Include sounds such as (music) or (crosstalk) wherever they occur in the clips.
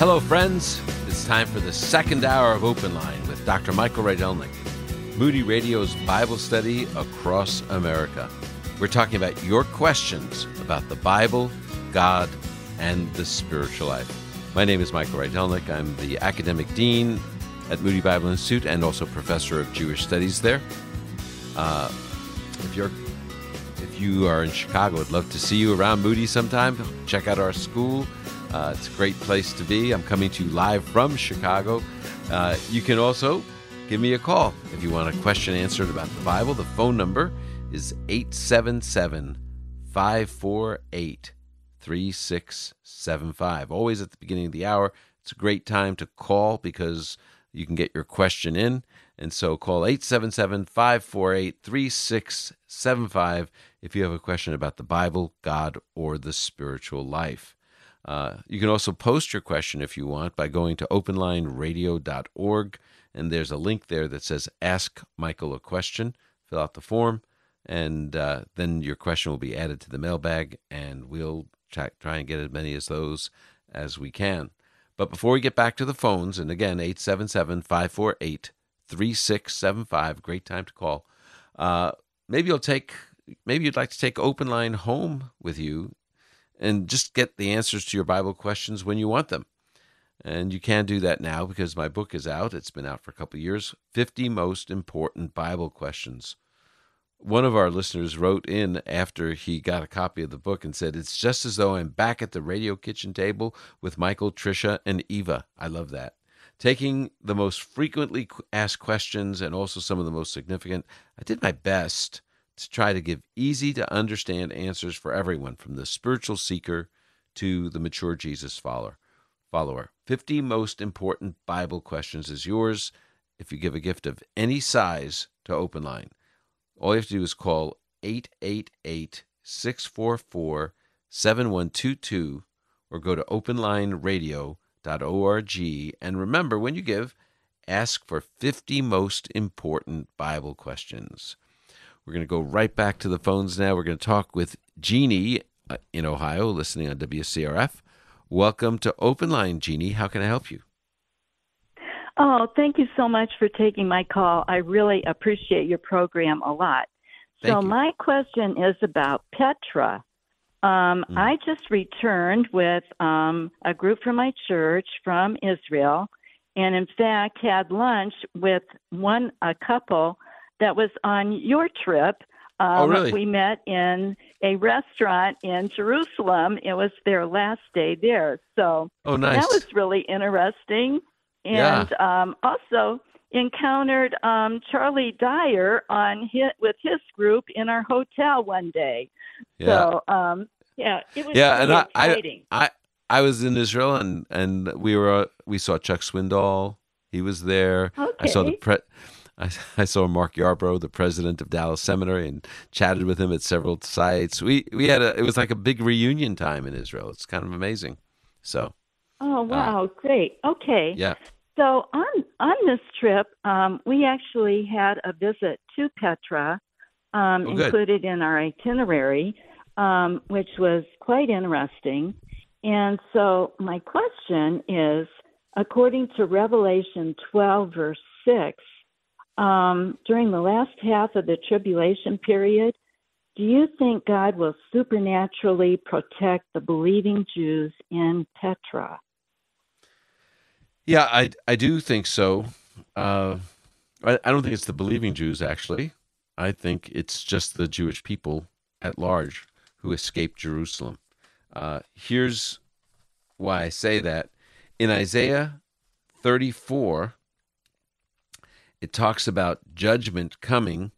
Hello, friends. It's time for the second hour of Open Line with Dr. Michael Rydelnik, Moody Radio's Bible study across America. We're talking about your questions about the Bible, God, and the spiritual life. My name is Michael Rydelnik. I'm the academic dean at Moody Bible Institute and also professor of Jewish studies there. Uh, if you're if you are in Chicago, I'd love to see you around Moody sometime. Check out our school. Uh, it's a great place to be. I'm coming to you live from Chicago. Uh, you can also give me a call if you want a question answered about the Bible. The phone number is 877 548 3675. Always at the beginning of the hour. It's a great time to call because you can get your question in. And so call 877 548 3675 if you have a question about the Bible, God, or the spiritual life. Uh, you can also post your question if you want by going to openlineradio.org. And there's a link there that says Ask Michael a Question. Fill out the form, and uh, then your question will be added to the mailbag, and we'll try, try and get as many as those as we can. But before we get back to the phones, and again, 877 548 3675, great time to call. Uh, maybe you'll take, maybe you'd like to take Open Line home with you and just get the answers to your Bible questions when you want them. And you can do that now because my book is out. It's been out for a couple years 50 Most Important Bible Questions. One of our listeners wrote in after he got a copy of the book and said, It's just as though I'm back at the radio kitchen table with Michael, Trisha, and Eva. I love that. Taking the most frequently asked questions and also some of the most significant, I did my best to try to give easy to understand answers for everyone from the spiritual seeker to the mature Jesus follower. Follower. 50 most important Bible questions is yours if you give a gift of any size to Open Line. All you have to do is call 888 644 7122 or go to openlineradio.org. And remember, when you give, ask for 50 most important Bible questions. We're going to go right back to the phones now. We're going to talk with Jeannie uh, in Ohio, listening on WCRF. Welcome to Open Line, Jeannie. How can I help you? Oh, thank you so much for taking my call. I really appreciate your program a lot. Thank so, you. my question is about Petra. Um, Mm. I just returned with um, a group from my church from Israel, and in fact had lunch with one a couple that was on your trip. Um, Oh, really? We met in a restaurant in Jerusalem. It was their last day there, so Oh, nice. that was really interesting. Yeah. And um, also encountered um, Charlie Dyer on with his group in our hotel one day. yeah. So um, yeah, it was Yeah, really and I- I- exciting. I I was in Israel and and we were we saw Chuck Swindoll. He was there. Okay. I saw the pre. I, I saw Mark Yarbrough, the president of Dallas Seminary, and chatted with him at several sites. We we had a it was like a big reunion time in Israel. It's kind of amazing. So oh wow, great. Okay. yeah, So on on this trip, um, we actually had a visit to Petra, um, Oh, included in our itinerary, um, which was quite interesting. And so my question is, according to Revelation 12, verse 6, um, during the last half of the tribulation period, do you think God will supernaturally protect the believing Jews in Petra? yeah, I I do think so. Uh, I, I don't think it's the believing Jews actually. I think it's just the Jewish people at large who escaped Jerusalem. Uh, here's why I say that. In Isaiah 34, it talks about judgment coming,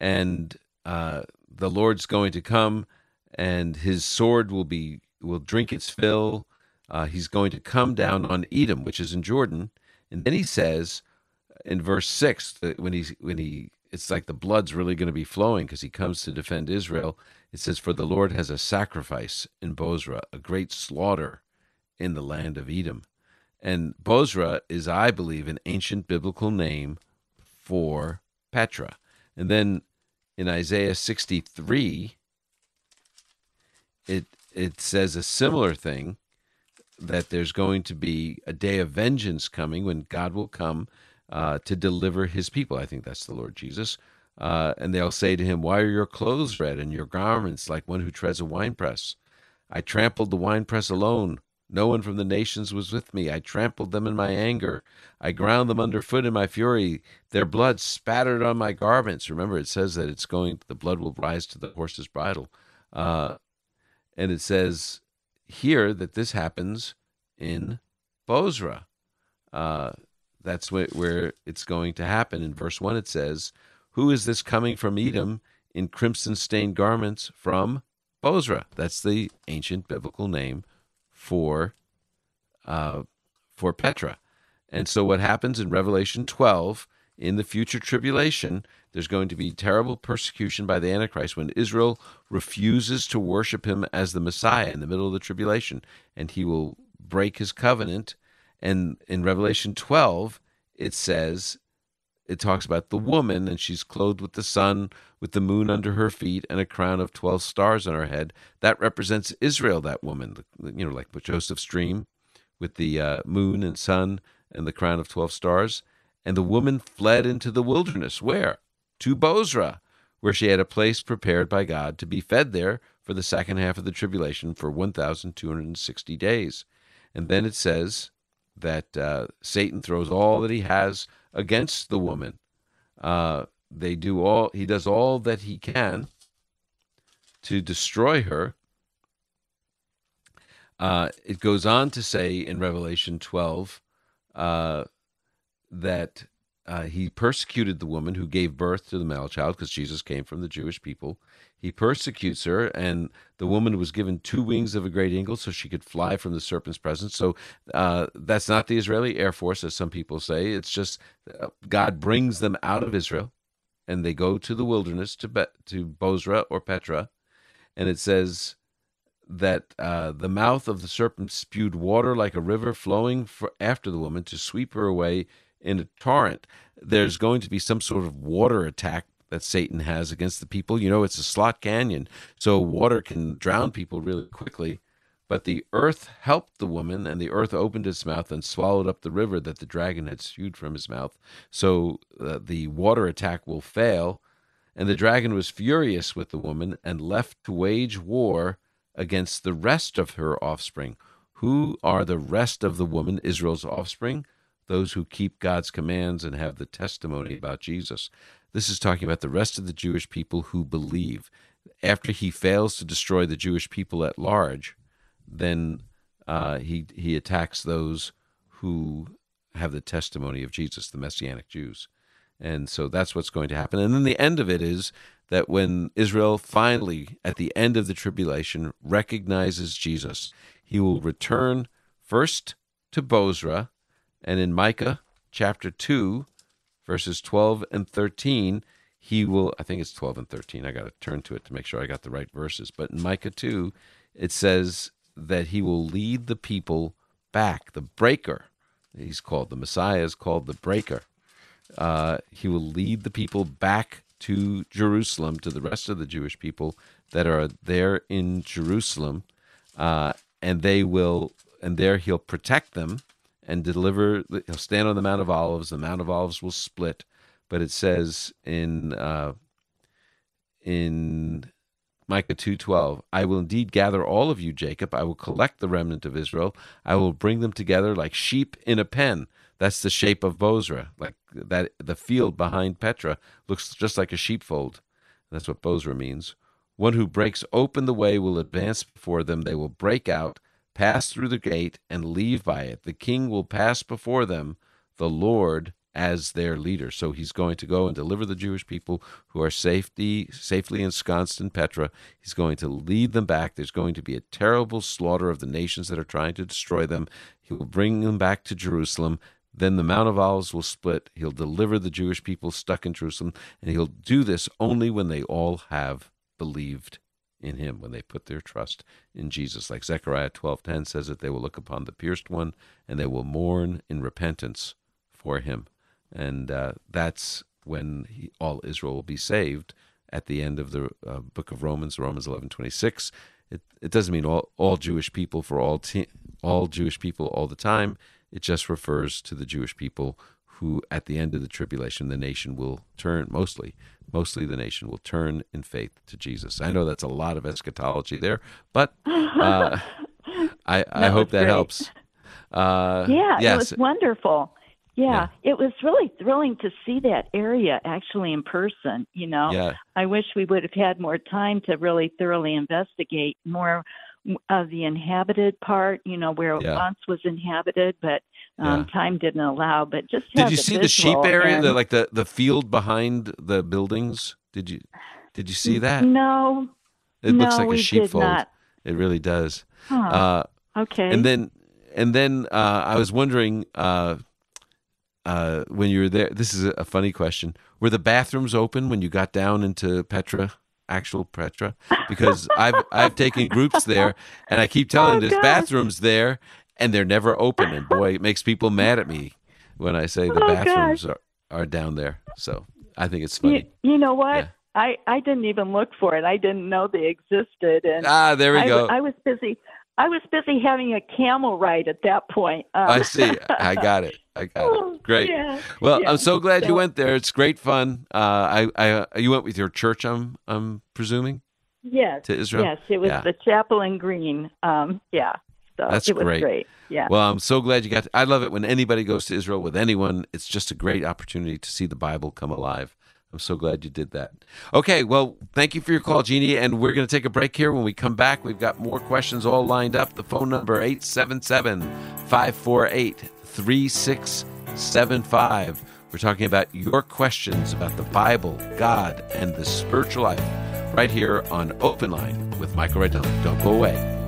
and uh, the Lord's going to come, and His sword will be will drink its fill. Uh, he's going to come down on Edom, which is in Jordan, and then he says in verse six that when he when he it's like the blood's really going to be flowing because he comes to defend Israel. It says, "For the Lord has a sacrifice in Bozrah, a great slaughter in the land of Edom." And Bozrah is, I believe, an ancient biblical name for Petra. And then in Isaiah 63, it it says a similar thing that there's going to be a day of vengeance coming when God will come uh, to deliver his people. I think that's the Lord Jesus. Uh, and they'll say to him, Why are your clothes red and your garments like one who treads a winepress? I trampled the winepress alone. No one from the nations was with me. I trampled them in my anger. I ground them underfoot in my fury. Their blood spattered on my garments. Remember, it says that it's going, the blood will rise to the horse's bridle. Uh, and it says here that this happens in Bozrah. Uh, that's where, where it's going to happen. In verse 1, it says, Who is this coming from Edom in crimson stained garments from Bozrah? That's the ancient biblical name for uh, for Petra. And so what happens in Revelation 12 in the future tribulation, there's going to be terrible persecution by the Antichrist when Israel refuses to worship him as the Messiah in the middle of the tribulation, and he will break his covenant. And in Revelation 12, it says, it talks about the woman, and she's clothed with the sun, with the moon under her feet, and a crown of 12 stars on her head. That represents Israel, that woman, you know, like Joseph's dream with the uh, moon and sun and the crown of 12 stars. And the woman fled into the wilderness. Where? To Bozrah, where she had a place prepared by God to be fed there for the second half of the tribulation for 1,260 days. And then it says that uh, Satan throws all that he has against the woman. Uh, they do all he does all that he can to destroy her. Uh, it goes on to say in Revelation 12 uh, that uh, he persecuted the woman who gave birth to the male child because Jesus came from the Jewish people. He persecutes her, and the woman was given two wings of a great eagle so she could fly from the serpent's presence. So uh, that's not the Israeli Air Force, as some people say. It's just uh, God brings them out of Israel, and they go to the wilderness to Be- to Bozrah or Petra, and it says that uh, the mouth of the serpent spewed water like a river flowing for, after the woman to sweep her away in a torrent. There's going to be some sort of water attack that Satan has against the people. You know, it's a slot canyon, so water can drown people really quickly. But the earth helped the woman, and the earth opened its mouth and swallowed up the river that the dragon had spewed from his mouth. So uh, the water attack will fail. And the dragon was furious with the woman and left to wage war against the rest of her offspring. Who are the rest of the woman, Israel's offspring? Those who keep God's commands and have the testimony about Jesus. This is talking about the rest of the Jewish people who believe. After he fails to destroy the Jewish people at large, then uh, he he attacks those who have the testimony of Jesus, the Messianic Jews. And so that's what's going to happen. And then the end of it is that when Israel finally, at the end of the tribulation, recognizes Jesus, he will return first to Bozrah, and in Micah chapter 2, verses 12 and 13, he will, I think it's 12 and 13. I got to turn to it to make sure I got the right verses. But in Micah 2, it says that he will lead the people back, the breaker. He's called, the Messiah is called the breaker. Uh, he will lead the people back to Jerusalem, to the rest of the Jewish people that are there in Jerusalem, uh, and they will, and there he'll protect them and deliver. He'll stand on the Mount of Olives. The Mount of Olives will split, but it says in uh, in Micah two twelve, I will indeed gather all of you, Jacob. I will collect the remnant of Israel. I will bring them together like sheep in a pen. That's the shape of Bozrah. Like that, the field behind Petra looks just like a sheepfold. That's what Bozrah means. One who breaks open the way will advance before them. They will break out pass through the gate and leave by it. The king will pass before them, the Lord as their leader. So he's going to go and deliver the Jewish people who are safety, safely ensconced in Petra. He's going to lead them back. There's going to be a terrible slaughter of the nations that are trying to destroy them. He will bring them back to Jerusalem. Then the Mount of Olives will split. He'll deliver the Jewish people stuck in Jerusalem, and he'll do this only when they all have believed in him when they put their trust in Jesus. Like Zechariah 12:10 says that they will look upon the pierced one and they will mourn in repentance for him. And uh, that's when he, all Israel will be saved at the end of the uh, book of Romans, Romans 11:26. It, it doesn't mean all, all Jewish people for all all Jewish people all the time. It just refers to the Jewish people who, at the end of the tribulation, the nation will turn, mostly, mostly the nation will turn in faith to Jesus. I know that's a lot of eschatology there, but (laughs) uh, I, I hope that great. helps. Uh, Yeah, yes. it was wonderful. Yeah, Yeah. it was really thrilling to see that area actually in person. You know, Yeah, I wish we would have had more time to really thoroughly investigate more of the inhabited part. You know, where it once was inhabited, but um, time didn't allow. But just Did you the see the sheep area, and- the, like the, the field behind the buildings? Did you did you see that? No, It looks no, like a sheepfold. It really does. Huh. Uh, okay. and then and then uh, I was wondering uh, uh, when you were there. This is a funny question: Were the bathrooms open when you got down into Petra, actual Petra? Because I've I've taken groups there, and I keep (laughs) telling Oh, there's bathrooms there, and they're never open. And boy, it makes people mad at me when I say the Oh, bathrooms are, are down there. So I think it's funny. you know what? Yeah. I I didn't even look for it. I didn't know they existed, and Ah, there we I, go. I was busy. I was busy having a camel ride at that point. Um, I see. I got it. I got it. (laughs) Great. Yeah, Well, yeah. I'm so glad you went there. It's great fun. Uh, I, I, uh, you went with your church. I'm, I'm presuming Yes. to Israel. Yes, it was Yeah. the chapel in green. Um, yeah. So That's it was great. great. Yeah. Well, I'm so glad you got. I love it when anybody goes to Israel with anyone. It's just a great opportunity to see the Bible come alive. I'm so glad you did that. Okay, well, thank you for your call, Jeannie, and we're going to take a break here. When we come back, we've got more questions all lined up. The phone number 877-548-3675. We're talking about your questions about the Bible, God, and the spiritual life right here on Open Line with Michael Redon. Don't go away.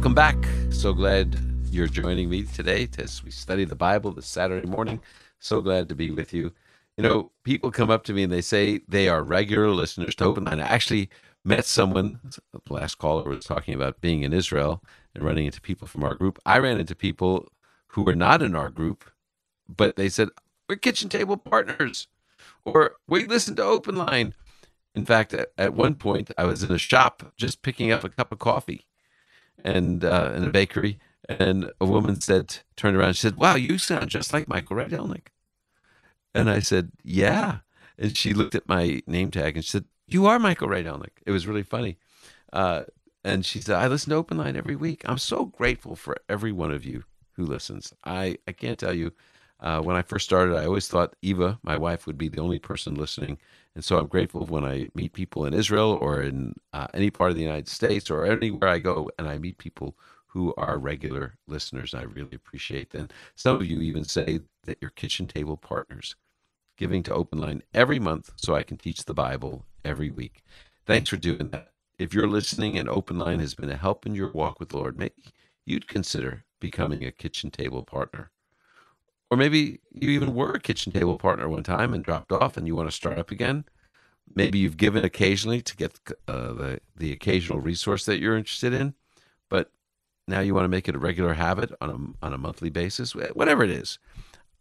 Welcome back. So glad you're joining me today as we study the Bible this Saturday morning. So glad to be with you. You know, people come up to me and they say they are regular listeners to Open Line. I actually met someone, the last caller was talking about being in Israel and running into people from our group. I ran into people who were not in our group, but they said, We're kitchen table partners, or we listen to Open Line. In fact, at, at one point, I was in a shop just picking up a cup of coffee and uh, in a bakery, and a woman said, turned around, she said, "Wow, you sound just like Michael Rydelnik." And I said, "Yeah." And she looked at my name tag and she said, "You are Michael Rydelnik." It was really funny. Uh, and she said, "I listen to Open Line every week. I'm so grateful for every one of you who listens. I I can't tell you." Uh, when I first started, I always thought Eva, my wife, would be the only person listening. And so I'm grateful when I meet people in Israel or in uh, any part of the United States or anywhere I go and I meet people who are regular listeners. I really appreciate them. Some of you even say that you're kitchen table partners, giving to Open Line every month so I can teach the Bible every week. Thanks for doing that. If you're listening and Open Line has been a help in your walk with the Lord, maybe you'd consider becoming a kitchen table partner. Or maybe you even were a kitchen table partner one time and dropped off and you want to start up again. Maybe you've given occasionally to get uh, the, the occasional resource that you're interested in, but now you want to make it a regular habit on a, on a monthly basis. Whatever it is,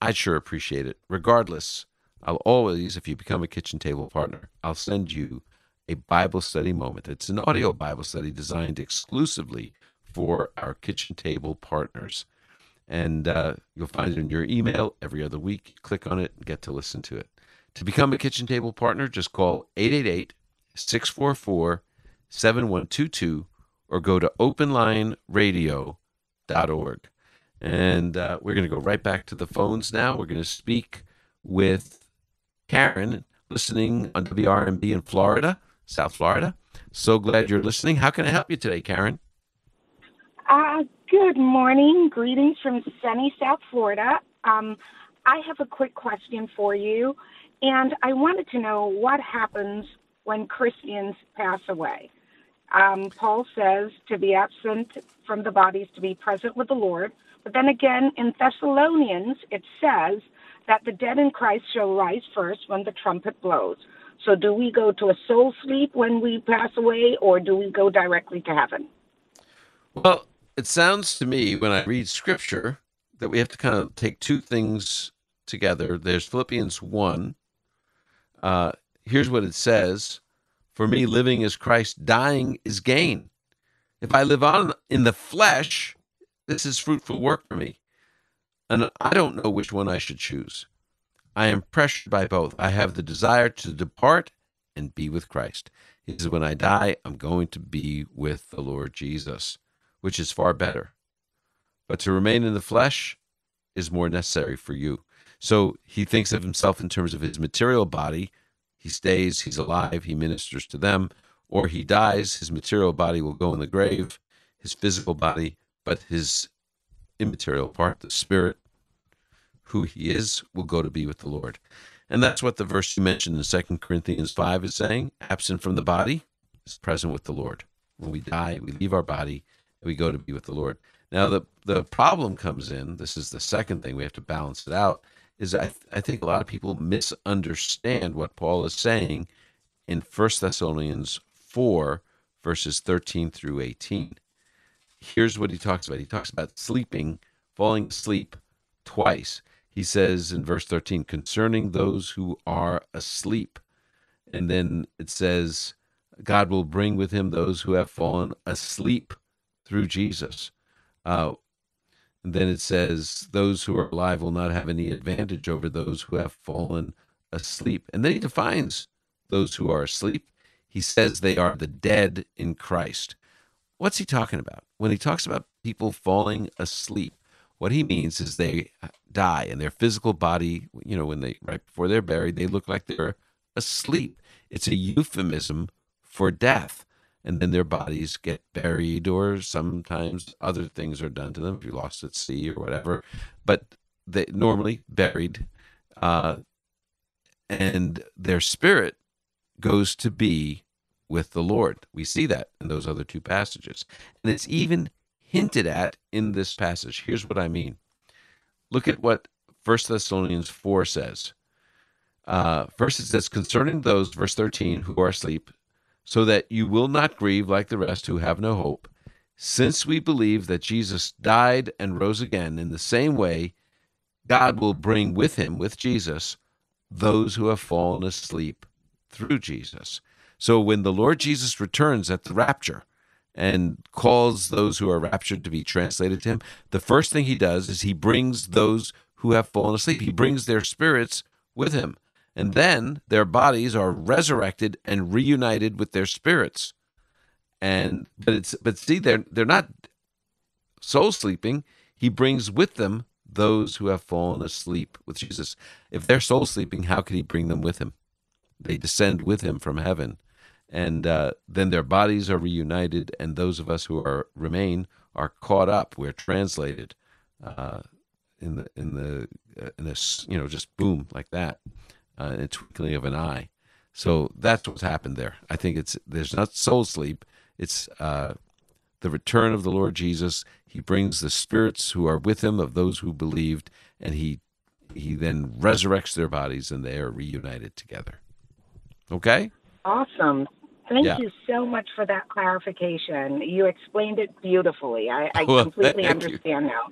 I'd sure appreciate it. Regardless, I'll always, if you become a kitchen table partner, I'll send you a Bible study moment. It's an audio Bible study designed exclusively for our kitchen table partners and uh, you'll find it in your email every other week. Click on it and get to listen to it. To become a kitchen table partner, just call 888 644 7122 or go to openlineradio.org. And uh, we're going to go right back to the phones now. We're going to speak with Karen, listening on WRMB in Florida, South Florida. So glad you're listening. How can I help you today, Karen? Uh, good morning. Greetings from sunny South Florida. Um, I have a quick question for you, and I wanted to know what happens when Christians pass away. Um, Paul says to be absent from the body is to be present with the Lord. But then again, in Thessalonians, it says that the dead in Christ shall rise first when the trumpet blows. So, do we go to a soul sleep when we pass away, or do we go directly to heaven? Well, it sounds to me when I read scripture that we have to kind of take two things together. There's Philippians 1. Uh, here's what it says For me, living is Christ, dying is gain. If I live on in the flesh, this is fruitful work for me. And I don't know which one I should choose. I am pressured by both. I have the desire to depart and be with Christ. He says, When I die, I'm going to be with the Lord Jesus, which is far better. But to remain in the flesh is more necessary for you. So he thinks of himself in terms of his material body. He stays, he's alive, he ministers to them, or he dies, his material body will go in the grave, his physical body, but his immaterial part, the spirit, who he is, will go to be with the Lord. And that's what the verse you mentioned in 2 Corinthians 5 is saying absent from the body is present with the Lord. When we die, we leave our body we go to be with the Lord. Now, the, the problem comes in this is the second thing we have to balance it out is I, th- I think a lot of people misunderstand what Paul is saying in First Thessalonians 4, verses 13 through 18. Here's what he talks about he talks about sleeping, falling asleep twice. He says in verse 13, concerning those who are asleep. And then it says, God will bring with him those who have fallen asleep through Jesus. Uh, and then it says, Those who are alive will not have any advantage over those who have fallen asleep. And then he defines those who are asleep. He says they are the dead in Christ. What's he talking about? When he talks about people falling asleep, what he means is they die and their physical body, you know, when they, right before they're buried, they look like they're asleep. It's a euphemism for death and then their bodies get buried, or sometimes other things are done to them if you're lost at sea or whatever. But they normally buried, uh, and their spirit goes to be with the Lord. We see that in those other two passages, and it's even hinted at in this passage. Here's what I mean. Look at what First Thessalonians four says. Uh, first, it says, concerning those, verse 13, who are asleep, so that you will not grieve like the rest who have no hope. Since we believe that Jesus died and rose again, in the same way, God will bring with him, with Jesus, those who have fallen asleep through Jesus. So when the Lord Jesus returns at the rapture and calls those who are raptured to be translated to him, the first thing he does is he brings those who have fallen asleep, he brings their spirits with him and then their bodies are resurrected and reunited with their spirits. And but it's but see they're they're not soul sleeping. He brings with them those who have fallen asleep with Jesus. If they're soul sleeping, how could he bring them with him? They descend with him from heaven, and uh, then their bodies are reunited, and those of us who are remain are caught up. We're translated uh, in the in the uh, in this you know just boom like that uh, in a twinkling of an eye. So that's what's happened there. I think it's there's not soul sleep. It's uh, the return of the Lord Jesus. He brings the spirits who are with him of those who believed, and he he then resurrects their bodies, and they are reunited together. Okay. Awesome. Thank yeah. you so much for that clarification. You explained it beautifully. I, I (laughs) well, completely understand you. now.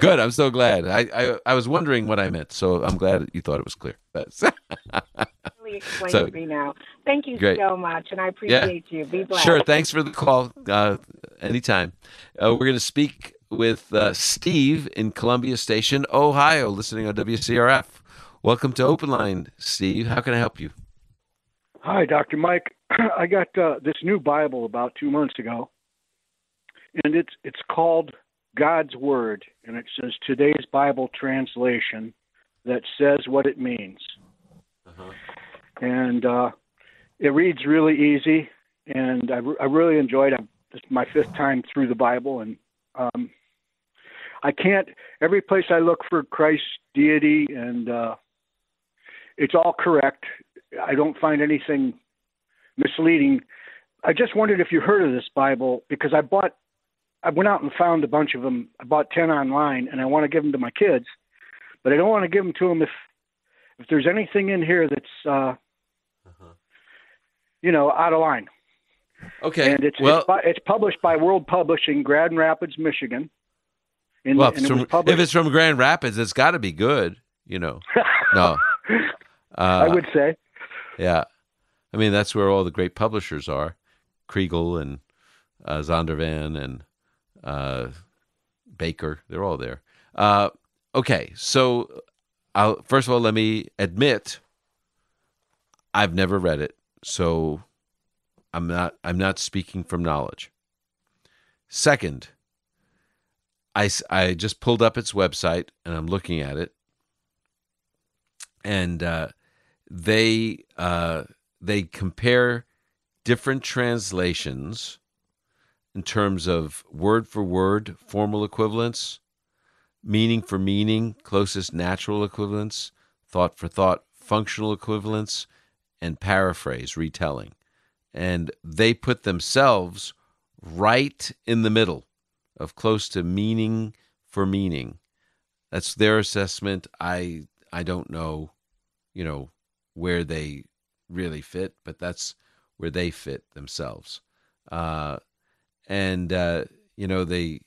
Good. I'm so glad. I, I, I was wondering what I meant, so I'm glad that you thought it was clear. That's (laughs) really explained so, to me now. Thank you great. so much, and I appreciate yeah. you. Be blessed. Sure. Thanks for the call. Uh, anytime. Uh, we're going to speak with uh, Steve in Columbia Station, Ohio, listening on WCRF. Welcome to Open Line, Steve. How can I help you? Hi, Dr. Mike. (clears throat) I got uh, this new Bible about two months ago, and it's it's called God's Word, and it says today's Bible translation that says what it means. Uh-huh. And uh, it reads really easy, and I, I really enjoyed it. This is my fifth time through the Bible, and um, I can't, every place I look for Christ's deity, and uh, it's all correct. I don't find anything misleading. I just wondered if you heard of this Bible because I bought I went out and found a bunch of them. I bought ten online, and I want to give them to my kids, but I don't want to give them to them if if there's anything in here that's, uh, uh-huh. you know, out of line. Okay. And it's, well, it's, it's, published by World Publishing, Grand Rapids, Michigan. In, well, from, it if it's from Grand Rapids, it's got to be good, you know. no. (laughs) Uh, I would say. Yeah. I mean, that's where all the great publishers are Kregel and uh, Zondervan and uh, Baker. They're all there. Uh, okay. So, I'll, first of all, let me admit I've never read it. So, I'm not I'm not speaking from knowledge. Second, I, I just pulled up its website and I'm looking at it, and uh, they uh, they compare different translations in terms of word for word formal equivalence, meaning for meaning closest natural equivalence, thought for thought functional equivalence, and paraphrase retelling and they put themselves right in the middle of close to meaning for meaning. That's their assessment. I I don't know, you know, where they really fit, but that's where they fit themselves. Uh, and uh, you know they.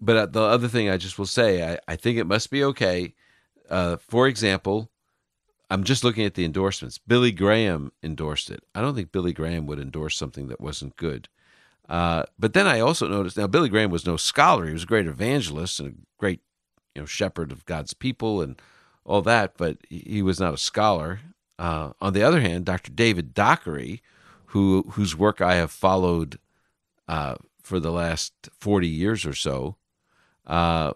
But uh, the other thing I just will say, I, I think it must be okay. Uh, for example, I'm just looking at the endorsements. Billy Graham endorsed it. I don't think Billy Graham would endorse something that wasn't good. Uh, but then I also noticed now Billy Graham was no scholar. He was a great evangelist and a great, you know, shepherd of God's people and all that. But he was not a scholar. Uh, on the other hand, Dr. David Dockery, who whose work I have followed uh, for the last forty years or so, uh,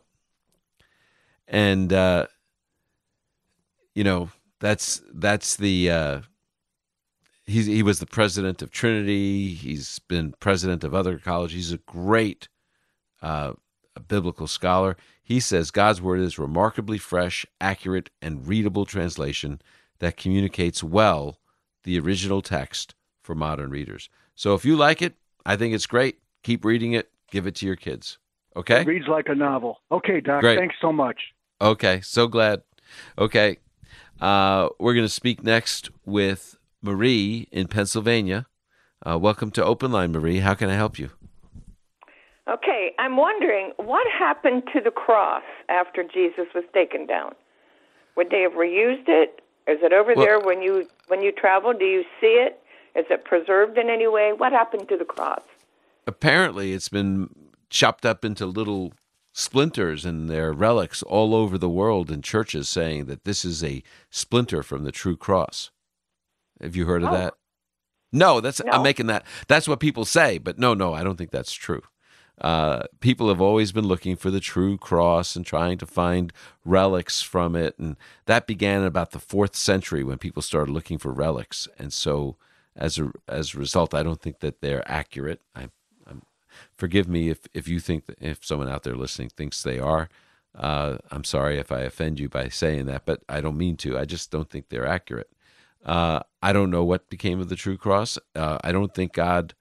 and uh, you know that's that's the uh, he he was the president of Trinity. He's been president of other colleges. He's a great uh, a biblical scholar. He says God's word is remarkably fresh, accurate, and readable translation that communicates well the original text for modern readers. So if you like it, I think it's great. Keep reading it. Give it to your kids. Okay. It reads like a novel. Okay, Doc. Great. Thanks so much. Okay. So glad. Okay. Uh, we're going to speak next with Marie in Pennsylvania. Uh, welcome to Open Line, Marie. How can I help you? Okay, I'm wondering what happened to the cross after Jesus was taken down. Would they have reused it? Is it over well, there when you when you travel? Do you see it? Is it preserved in any way? What happened to the cross? Apparently, it's been chopped up into little splinters and their relics all over the world in churches saying that this is a splinter from the true cross. Have you heard of oh. that? No, that's no. I'm making that. That's what people say, but no, no, I don't think that's true. Uh, people have always been looking for the true cross and trying to find relics from it, and that began in about the fourth century when people started looking for relics. And so, as a as a result, I don't think that they're accurate. I'm forgive me if, if you think that if someone out there listening thinks they are. Uh, I'm sorry if I offend you by saying that, but I don't mean to. I just don't think they're accurate. Uh, I don't know what became of the true cross. Uh, I don't think God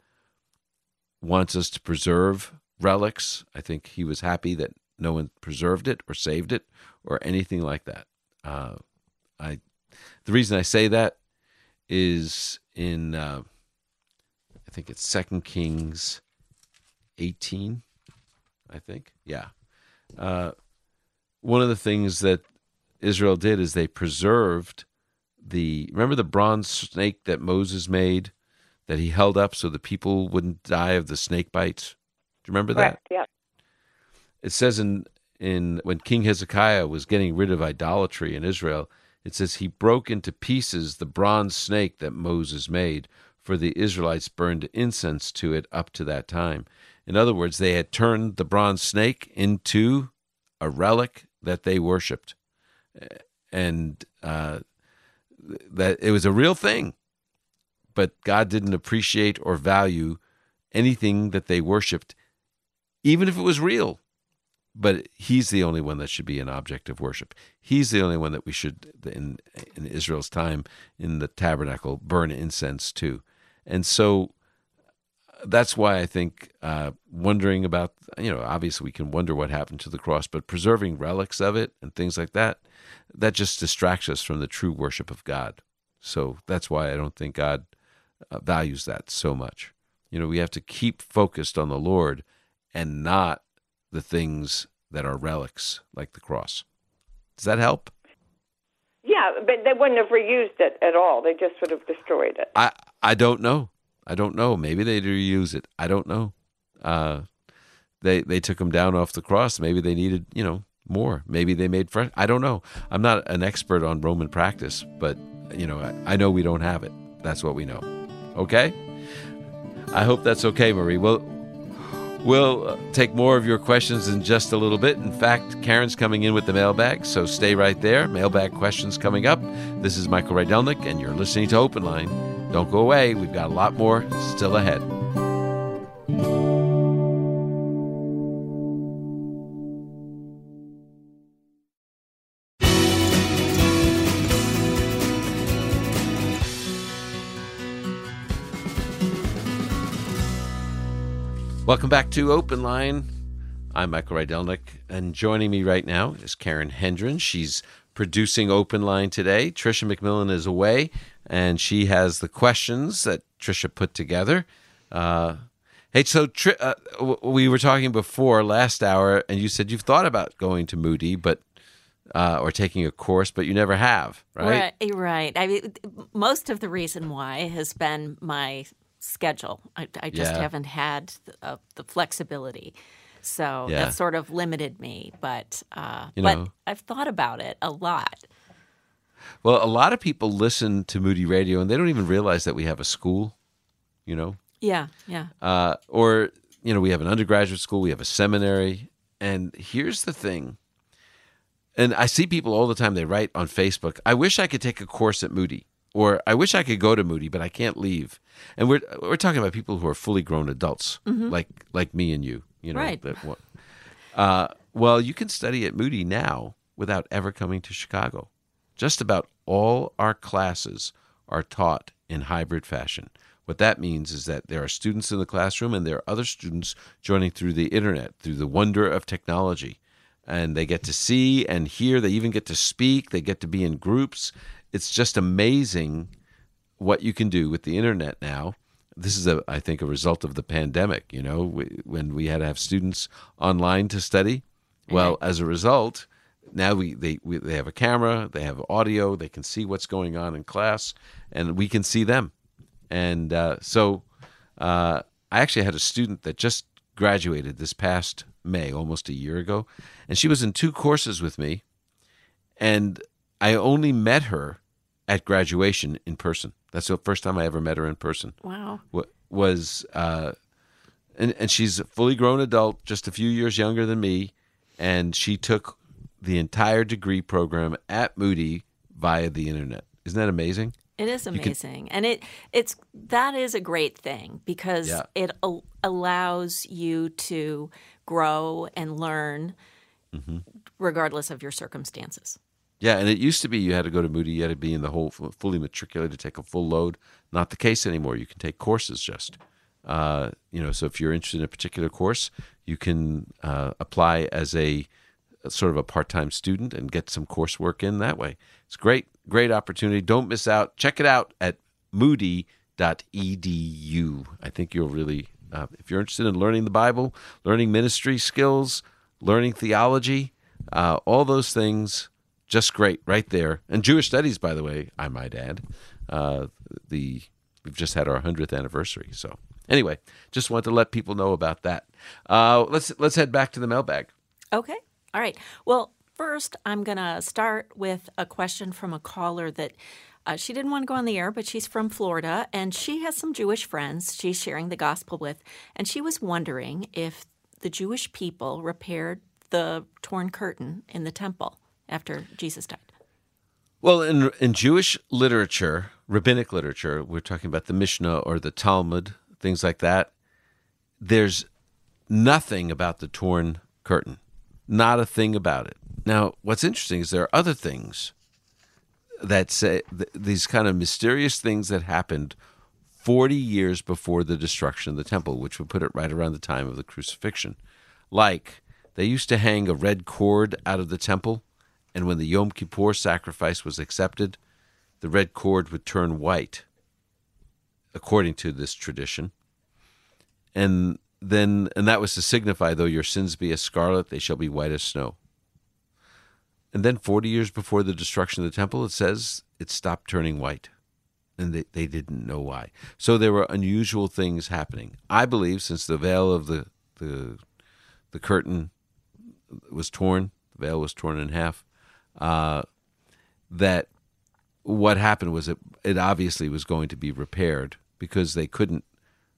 wants us to preserve relics. I think He was happy that no one preserved it or saved it or anything like that. Uh, I, the reason I say that is in, uh, I think it's Second Kings 18, I think. Yeah. Uh, one of the things that Israel did is they preserved the remember the bronze snake that Moses made that he held up so the people wouldn't die of the snake bites. Do you remember Correct. that? Yeah. It says in in when King Hezekiah was getting rid of idolatry in Israel, it says he broke into pieces the bronze snake that Moses made, for the Israelites burned incense to it up to that time. In other words, they had turned the bronze snake into a relic that they worshipped. And uh, that it was a real thing. But God didn't appreciate or value anything that they worshiped, even if it was real. But He's the only one that should be an object of worship. He's the only one that we should, in, in Israel's time, in the tabernacle, burn incense to. And so that's why I think uh, wondering about, you know, obviously we can wonder what happened to the cross, but preserving relics of it and things like that, that just distracts us from the true worship of God. So that's why I don't think God uh, values that so much. You know, we have to keep focused on the Lord and not the things that are relics like the cross. Does that help? Yeah, but they wouldn't have reused it at all. They just would have destroyed it. I I don't know. I don't know. Maybe they reuse it. I don't know. Uh, they they took them down off the cross. Maybe they needed you know more. Maybe they made fresh. I don't know. I'm not an expert on Roman practice, but you know I, I know we don't have it. That's what we know. Okay. I hope that's okay, Marie. Well, We'll uh, take more of your questions in just a little bit. In fact, Karen's coming in with the mailbag, so stay right there. Mailbag questions coming up. This is Michael Rydelnik, and you're listening to Open Line. Don't go away, we've got a lot more still ahead. Welcome back to Open Line. I'm Michael Rydelnik, and joining me right now is Karen Hendren. She's producing Open Line today. Trisha McMillan is away, and she has the questions that Trisha put together. Uh, hey, so Tri- uh, we were talking before last hour, and you said you've thought about going to Moody, but uh, or taking a course, but you never have, right? Right. right. I mean, most of the reason why has been my schedule. I, I just Yeah. haven't had the, uh, the flexibility. So Yeah. that sort of limited me. But uh, You but I've thought about it a lot. Well, a lot of people listen to Moody Radio, and they don't even realize that we have a school. You know, Yeah, yeah. uh, or you know we have an undergraduate school we have a seminary and here's the thing and i see people all the time they write on facebook i wish i could take a course at moody or i wish i could go to moody but i can't leave and we're we're talking about people who are fully grown adults like like me and you you know Right. that uh, well you can study at moody now without ever coming to chicago just about all our classes are taught in hybrid fashion. What that means is that there are students in the classroom and there are other students joining through the internet, through the wonder of technology. And they get to see and hear, they even get to speak, they get to be in groups. It's just amazing what you can do with the internet now. This is, a, I think, a result of the pandemic. You know, we, when we had to have students online to study. Well, as a result, now we they we, they have a camera, they have audio, they can see what's going on in class, and we can see them. And uh, so, uh, I actually had a student that just graduated this past May, almost a year ago, and she was in two courses with me, and I only met her at graduation in person. That's the first time I ever met her in person. Wow. Was uh, and and she's a fully grown adult, just a few years younger than me, and she took the entire degree program at Moody via the internet. Isn't that amazing? It is can- amazing, and it it's that is a great thing because Yeah. it al- allows you to grow and learn, Mm-hmm. regardless of your circumstances. Yeah, and it used to be you had to go to Moody, you had to be in the whole fully matriculated, take a full load. Not the case anymore. You can take courses just. Uh, you know, so if you're interested in a particular course, you can uh, apply as a, a sort of a part-time student and get some coursework in that way. It's great, great opportunity. Don't miss out. Check it out at moody.edu. I think you'll really, uh, if you're interested in learning the Bible, learning ministry skills, learning theology, uh, all those things, just great right there. And Jewish studies, by the way, I might add. Uh, the we've just had our hundredth anniversary, so anyway, just want to let people know about that. Uh, let's let's head back to the mailbag. Okay. All right. Well, first, I'm going to start with a question from a caller that uh, she didn't want to go on the air, but she's from Florida and she has some Jewish friends she's sharing the gospel with. And she was wondering if the Jewish people repaired the torn curtain in the temple after Jesus died. Well, in in Jewish literature, rabbinic literature, we're talking about the Mishnah or the Talmud, things like that. There's nothing about the torn curtain, not a thing about it. Now, what's interesting is there are other things that say th- these kind of mysterious things that happened 40 years before the destruction of the temple, which would put it right around the time of the crucifixion. Like they used to hang a red cord out of the temple, and when the Yom Kippur sacrifice was accepted, the red cord would turn white, according to this tradition. And then, and that was to signify, though your sins be as scarlet, they shall be white as snow. And then, 40 years before the destruction of the temple, it says it stopped turning white. And they, they didn't know why. So there were unusual things happening. I believe since the veil of the, the, the curtain was torn, the veil was torn in half, uh, that what happened was it, it obviously was going to be repaired because they couldn't,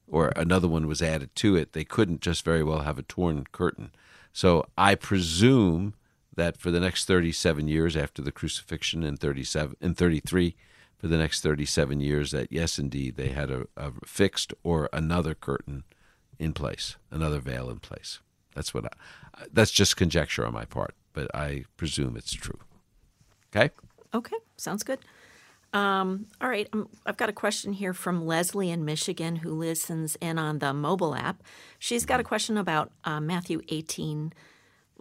or another one was added to it. They couldn't just very well have a torn curtain. So I presume that for the next 37 years after the crucifixion in 37 in 33 for the next 37 years that yes indeed they had a, a fixed or another curtain in place another veil in place that's what I, that's just conjecture on my part but i presume it's true okay Okay, sounds good. Um, all right, um, I've got a question here from Leslie in Michigan who listens in on the mobile app. She's got a question about uh, Matthew 18,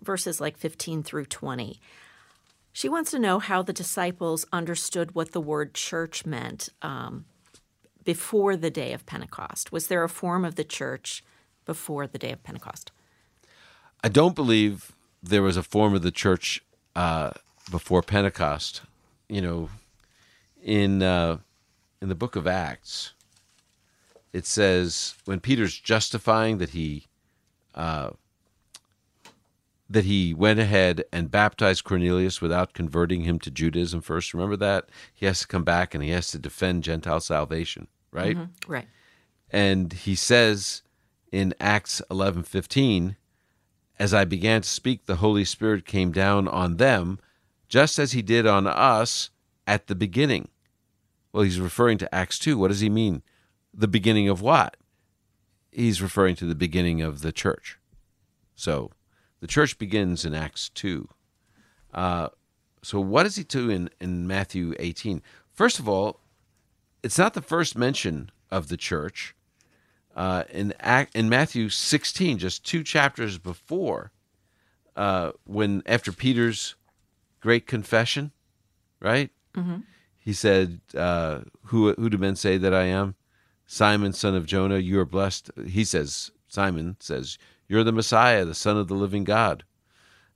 verses like 15 through 20. She wants to know how the disciples understood what the word church meant um, before the day of Pentecost. Was there a form of the church before the day of Pentecost? I don't believe there was a form of the church uh, before Pentecost. You know, in uh, in the book of Acts, it says when Peter's justifying that he uh, that he went ahead and baptized Cornelius without converting him to Judaism first. Remember that he has to come back and he has to defend Gentile salvation, right? Right. And he says in Acts 11:15, as I began to speak, the Holy Spirit came down on them, just as he did on us at the beginning. Well, he's referring to Acts 2. What does he mean? The beginning of what? He's referring to the beginning of the church. So the church begins in Acts 2. Uh, so what does he do in, in Matthew 18? First of all, it's not the first mention of the church. Uh, in, Act, in Matthew 16, just two chapters before, uh, when after Peter's great confession, right? He said, uh, "Who who do men say that I am? Simon, son of Jonah, you are blessed." He says, Simon says, "You're the Messiah, the Son of the living God."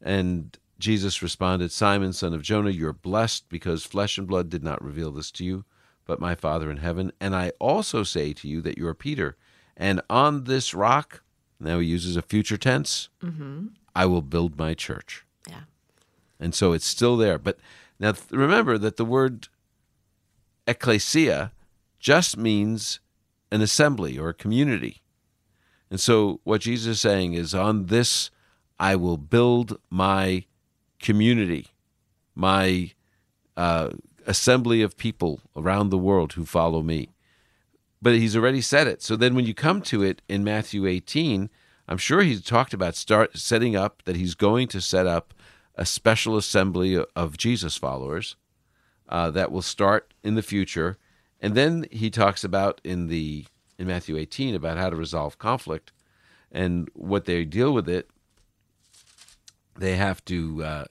And Jesus responded, Simon, son of Jonah, you're blessed because flesh and blood did not reveal this to you, but my Father in heaven. And I also say to you that you are Peter, and on this rock, now he uses a future tense, I will build my church. Yeah. And so it's still there. But now th- remember that the word ecclesia just means an assembly or a community. And so what Jesus is saying is on this I will build my community, my uh, assembly of people around the world who follow me. But he's already said it. So then when you come to it in Matthew 18, I'm sure he's talked about start setting up that he's going to set up a special assembly of Jesus followers uh, that will start in the future. And then he talks about in the in Matthew 18 about how to resolve conflict and what they deal with it. They have to uh,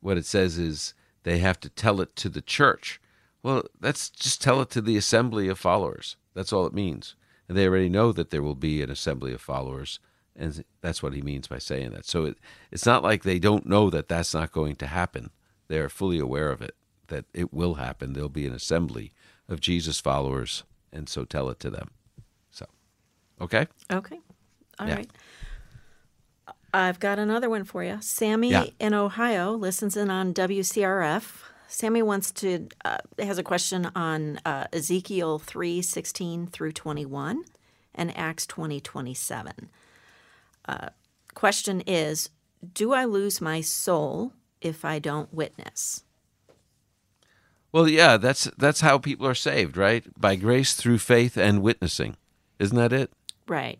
what it says is they have to tell it to the church. Well, that's just tell it to the assembly of followers. That's all it means. And they already know that there will be an assembly of followers, and that's what he means by saying that. So it, it's not like they don't know that that's not going to happen. They're fully aware of it, that it will happen. There'll be an assembly of Jesus followers, and so tell it to them. So, okay? Okay. all right. Yeah. I've got another one for you. Sammy Yeah. in Ohio listens in on WCRF. Sammy wants to uh, has a question on uh, Ezekiel three sixteen through twenty one and Acts twenty twenty seven. Uh, question is: Do I lose my soul if I don't witness? Well, yeah, that's that's how people are saved, right? By grace through faith and witnessing. Isn't that it? Right.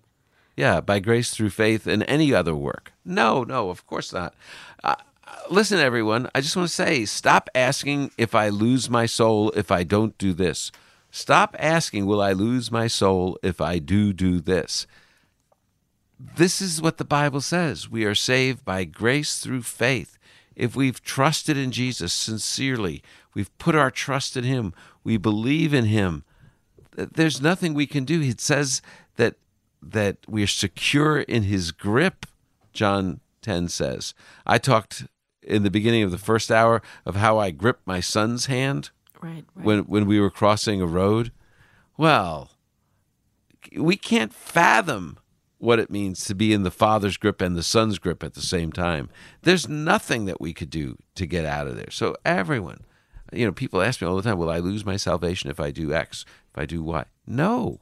Yeah, by grace through faith and any other work. No, no, of course not. Uh, listen, everyone, I just want to say stop asking if I lose my soul if I don't do this. Stop asking, Will I lose my soul if I do do this? This is what the Bible says. We are saved by grace through faith. If we've trusted in Jesus sincerely, we've put our trust in Him, we believe in Him, there's nothing we can do. It says that that we are secure in His grip. John 10 says. I talked in the beginning of the first hour of how I gripped my son's hand right, right. when when we were crossing a road. Well, we can't fathom what it means to be in the father's grip and the son's grip at the same time. There's nothing that we could do to get out of there. So everyone, you know, people ask me all the time, "Will I lose my salvation if I do X? If I do Y?" No.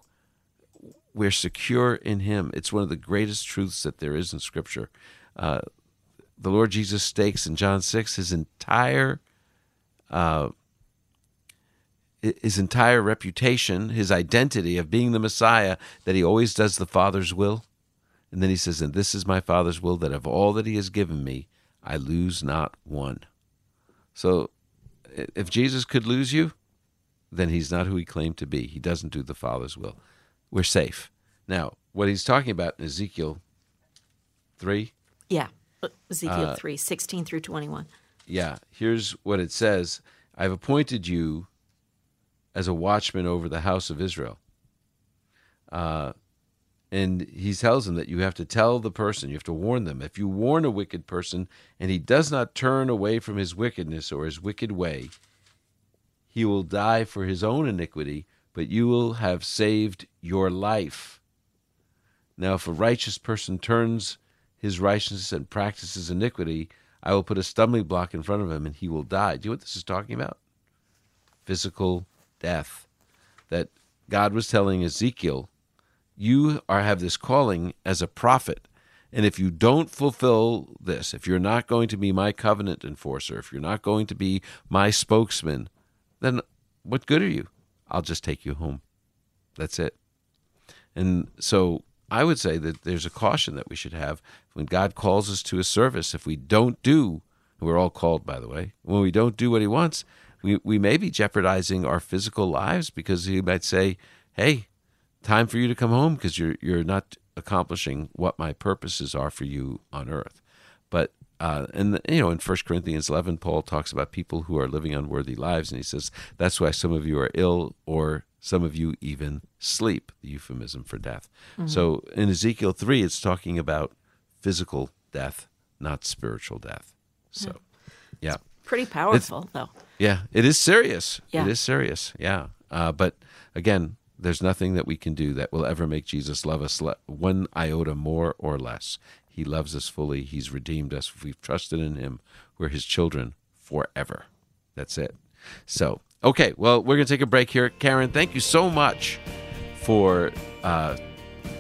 We're secure in Him. It's one of the greatest truths that there is in Scripture. Uh, the Lord Jesus stakes in John six his entire uh, his entire reputation, his identity of being the Messiah, that he always does the Father's will. And then he says, And this is my Father's will, that of all that he has given me, I lose not one. So if Jesus could lose you, then he's not who he claimed to be. He doesn't do the Father's will. We're safe. Now, what he's talking about in Ezekiel 3. Yeah, Ezekiel uh, 3, 16 through 21. Yeah, here's what it says I've appointed you as a watchman over the house of Israel. Uh, and he tells them that you have to tell the person, you have to warn them. If you warn a wicked person and he does not turn away from his wickedness or his wicked way, he will die for his own iniquity, but you will have saved your life. Now, if a righteous person turns his righteousness and practices iniquity, I will put a stumbling block in front of him and he will die. Do you know what this is talking about? Physical death. That God was telling Ezekiel, you are have this calling as a prophet. And if you don't fulfill this, if you're not going to be my covenant enforcer, if you're not going to be my spokesman, then what good are you? I'll just take you home. That's it. And so I would say that there's a caution that we should have when God calls us to a service. If we don't do, we're all called, by the way, when we don't do what He wants, we, we may be jeopardizing our physical lives because he might say, "Hey, time for you to come home because you're you're not accomplishing what my purposes are for you on earth." But uh, and you know, in 1 Corinthians 11, Paul talks about people who are living unworthy lives, and he says that's why some of you are ill, or some of you even sleep. The euphemism for death. Mm-hmm. So in Ezekiel 3, it's talking about physical death, not spiritual death. So, yeah. yeah. Pretty powerful, it's, though. Yeah, it is serious. Yeah. It is serious. Yeah. Uh, but again, there's nothing that we can do that will ever make Jesus love us le- one iota more or less. He loves us fully. He's redeemed us. We've trusted in Him, we're His children forever. That's it. So, okay, well, we're going to take a break here. Karen, thank you so much for uh,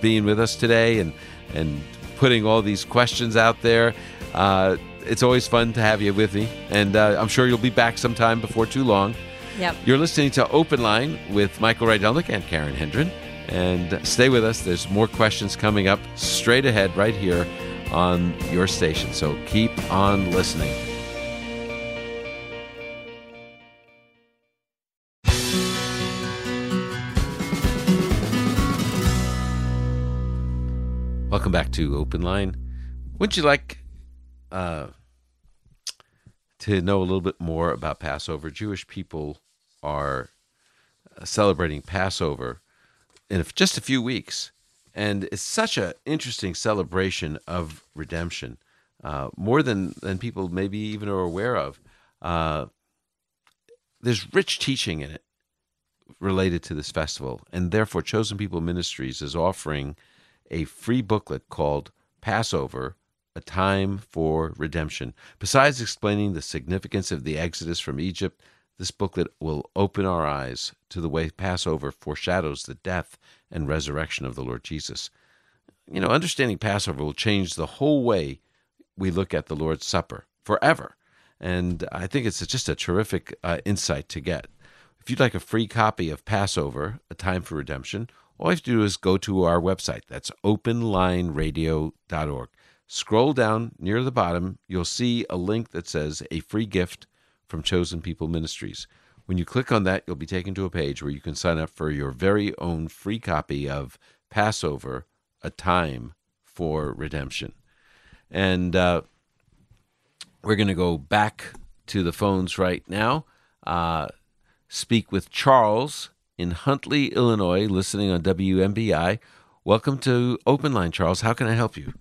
being with us today and, and putting all these questions out there. Uh, it's always fun to have you with me, and uh, I'm sure you'll be back sometime before too long. Yep. You're listening to Open Line with Michael Rydelnik and Karen Hendren. And stay with us. There's more questions coming up straight ahead right here on your station. So keep on listening. Welcome back to Open Line. Would you like uh, to know a little bit more about Passover, Jewish people are uh, celebrating Passover in just a few weeks. And it's such an interesting celebration of redemption, uh, more than, than people maybe even are aware of. Uh, there's rich teaching in it related to this festival, and therefore, Chosen People Ministries is offering a free booklet called Passover a time for redemption. Besides explaining the significance of the exodus from Egypt, this booklet will open our eyes to the way Passover foreshadows the death and resurrection of the Lord Jesus. You know, understanding Passover will change the whole way we look at the Lord's Supper forever. And I think it's just a terrific uh, insight to get. If you'd like a free copy of Passover, A Time for Redemption, all you have to do is go to our website. That's openlineradio.org. Scroll down near the bottom, you'll see a link that says a free gift from Chosen People Ministries. When you click on that, you'll be taken to a page where you can sign up for your very own free copy of Passover, A Time for Redemption. And uh, we're going to go back to the phones right now. Uh, speak with Charles in Huntley, Illinois, listening on WMBI. Welcome to Open Line, Charles. How can I help you?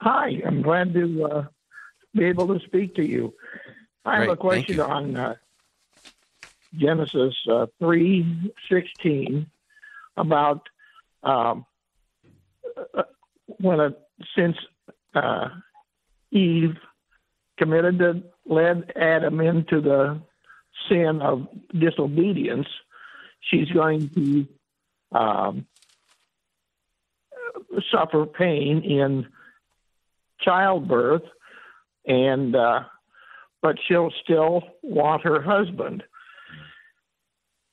Hi, I'm glad to uh, be able to speak to you. I Great, have a question on uh, Genesis uh, three sixteen about um, uh, when a since uh, Eve committed to led Adam into the sin of disobedience, she's going to um, suffer pain in childbirth, and uh, but she'll still want her husband.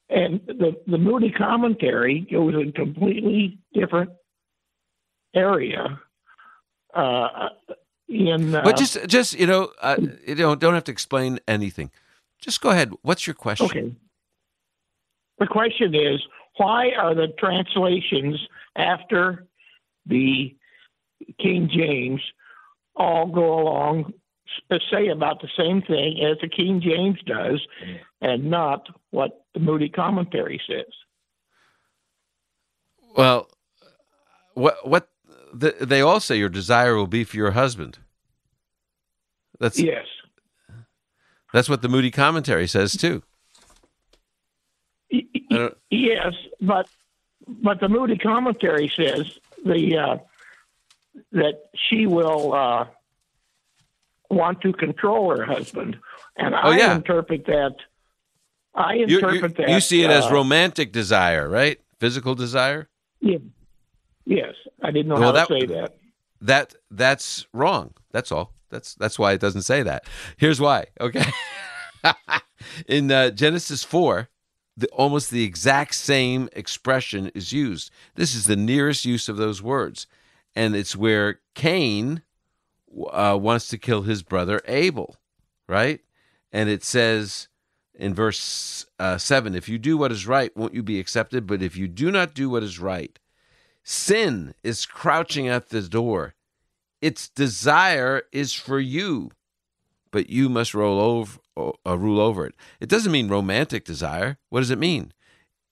And the the Moody commentary goes in a completely different area. Uh, in uh, But just, just you know, uh, you don't don't have to explain anything. Just go ahead. What's your question? Okay. The question is why are the translations after the King James all go along say about the same thing as the King James does and not what the Moody commentary says? Well, what what the, they all say your desire will be for your husband. That's Yes. that's what the Moody commentary says too. Y- y- I don't- Yes, but but the Moody commentary says the uh, that she will uh, want to control her husband, and Oh, I yeah. interpret that. I You, you, interpret that you see it as uh, romantic desire, right? Physical desire. yeah. Yes, I didn't know Well, how that- to say that. That that's wrong. That's all. That's that's why it doesn't say that. Here's why. Okay. (laughs) In uh, Genesis four, the, almost the exact same expression is used. This is the nearest use of those words, and it's where Cain uh, wants to kill his brother Abel, right? And it says in verse uh, seven, "If you do what is right, won't you be accepted? But if you do not do what is right." Sin is crouching at the door. Its desire is for you, but you must roll over, uh, rule over it. It doesn't mean romantic desire. What does it mean?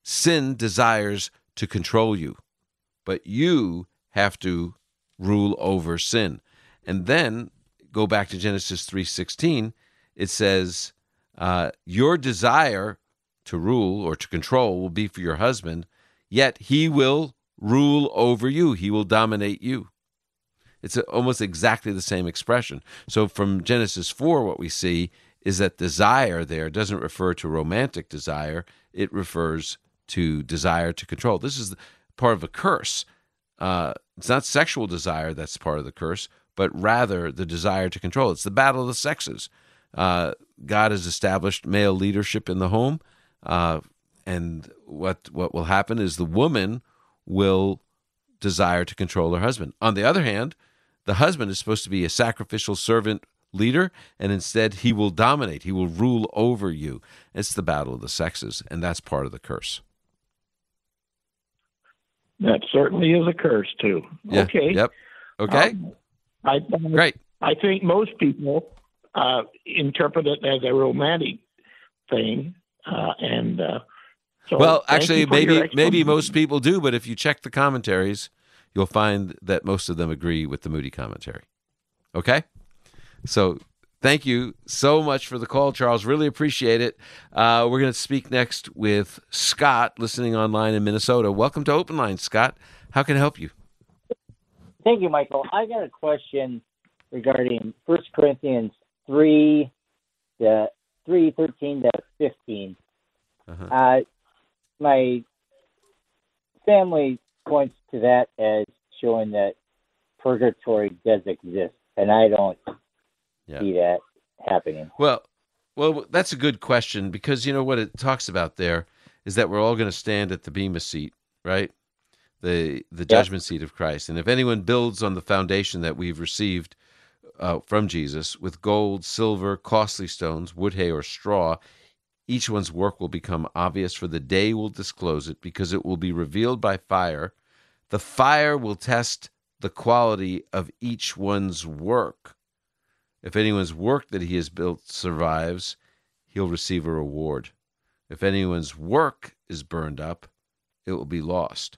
Sin desires to control you, but you have to rule over sin. And then go back to Genesis three sixteen. It says, uh, "Your desire to rule or to control will be for your husband, yet he will rule over you. He will dominate you. It's almost exactly the same expression. So from Genesis 4, what we see is that desire there doesn't refer to romantic desire, it refers to desire to control. This is part of a curse. Uh, it's not sexual desire that's part of the curse, but rather the desire to control. It's the battle of the sexes. Uh, God has established male leadership in the home, uh, and what what will happen is the woman will desire to control her husband. On the other hand, the husband is supposed to be a sacrificial servant leader, and instead he will dominate, he will rule over you. It's the battle of the sexes, and that's part of the curse. That certainly is a curse too. Yeah. Okay. Yep. Okay. Um, I Great. I think most people uh, interpret it as a romantic thing, uh, and uh, so. well, actually, you for your maybe maybe most people do, but if you check the commentaries, you'll find that most of them agree with the Moody commentary. Okay, so thank you so much for the call, Charles. Really appreciate it. Uh, we're going to speak next with Scott, listening online in Minnesota. Welcome to Open Line, Scott. How can I help you? Thank you, Michael. I got a question regarding First Corinthians three, the three thirteen to 15 Uh-huh. Uh, my family points to that as showing that purgatory does exist, and I don't Yeah. see that happening. Well, well, that's a good question because you know what it talks about there is that we're all going to stand at the bema seat, right? The the judgment seat of Christ, and if anyone builds on the foundation that we've received, uh, from Jesus with gold, silver, costly stones, wood, hay, or straw. Each one's work will become obvious, for the day will disclose it, because it will be revealed by fire. The fire will test the quality of each one's work. If anyone's work that he has built survives, he'll receive a reward. If anyone's work is burned up, it will be lost,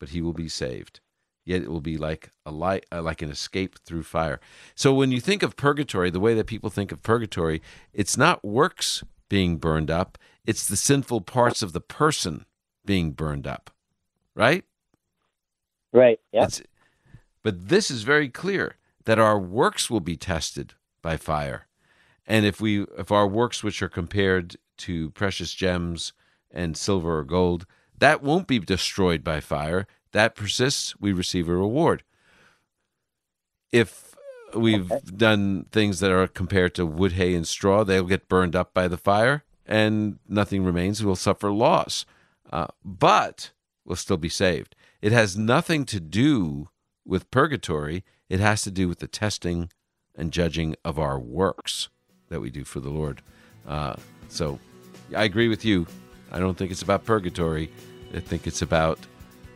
but he will be saved. Yet it will be like a light, uh, like an escape through fire. So when you think of purgatory, the way that people think of purgatory, it's not works being burned up; it's the sinful parts of the person being burned up. Right? Right. Yeah. But this is very clear that our works will be tested by fire. And if we if our works which are compared to precious gems and silver or gold, that won't be destroyed by fire. That persists, we receive a reward. If we've done things that are compared to wood, hay, and straw, they'll get burned up by the fire and nothing remains. We'll suffer loss. Uh, but we'll still be saved. It has nothing to do with purgatory, it has to do with the testing and judging of our works that we do for the Lord. Uh, so I agree with you. I don't think it's about purgatory. I think it's about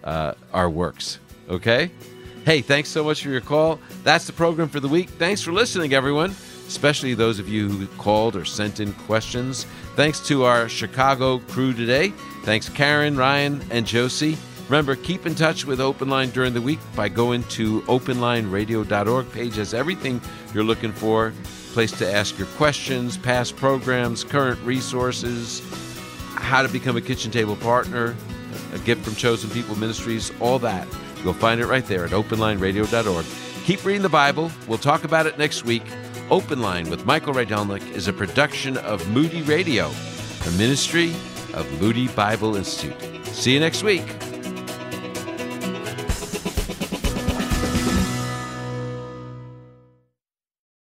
uh, our works. Okay? Hey, thanks so much for your call. That's the program for the week. Thanks for listening, everyone, especially those of you who called or sent in questions. Thanks to our Chicago crew today. Thanks, Karen, Ryan, and Josie. Remember, keep in touch with Open Line during the week by going to openlineradio.org. Page has everything you're looking for. Place to ask your questions, past programs, current resources, how to become a kitchen table partner, a gift from Chosen People Ministries, all that. You'll find it right there at openlineradio.org. Keep reading the Bible. We'll talk about it next week. Open Line with Michael Rydelnik is a production of Moody Radio, a ministry of Moody Bible Institute. See you next week.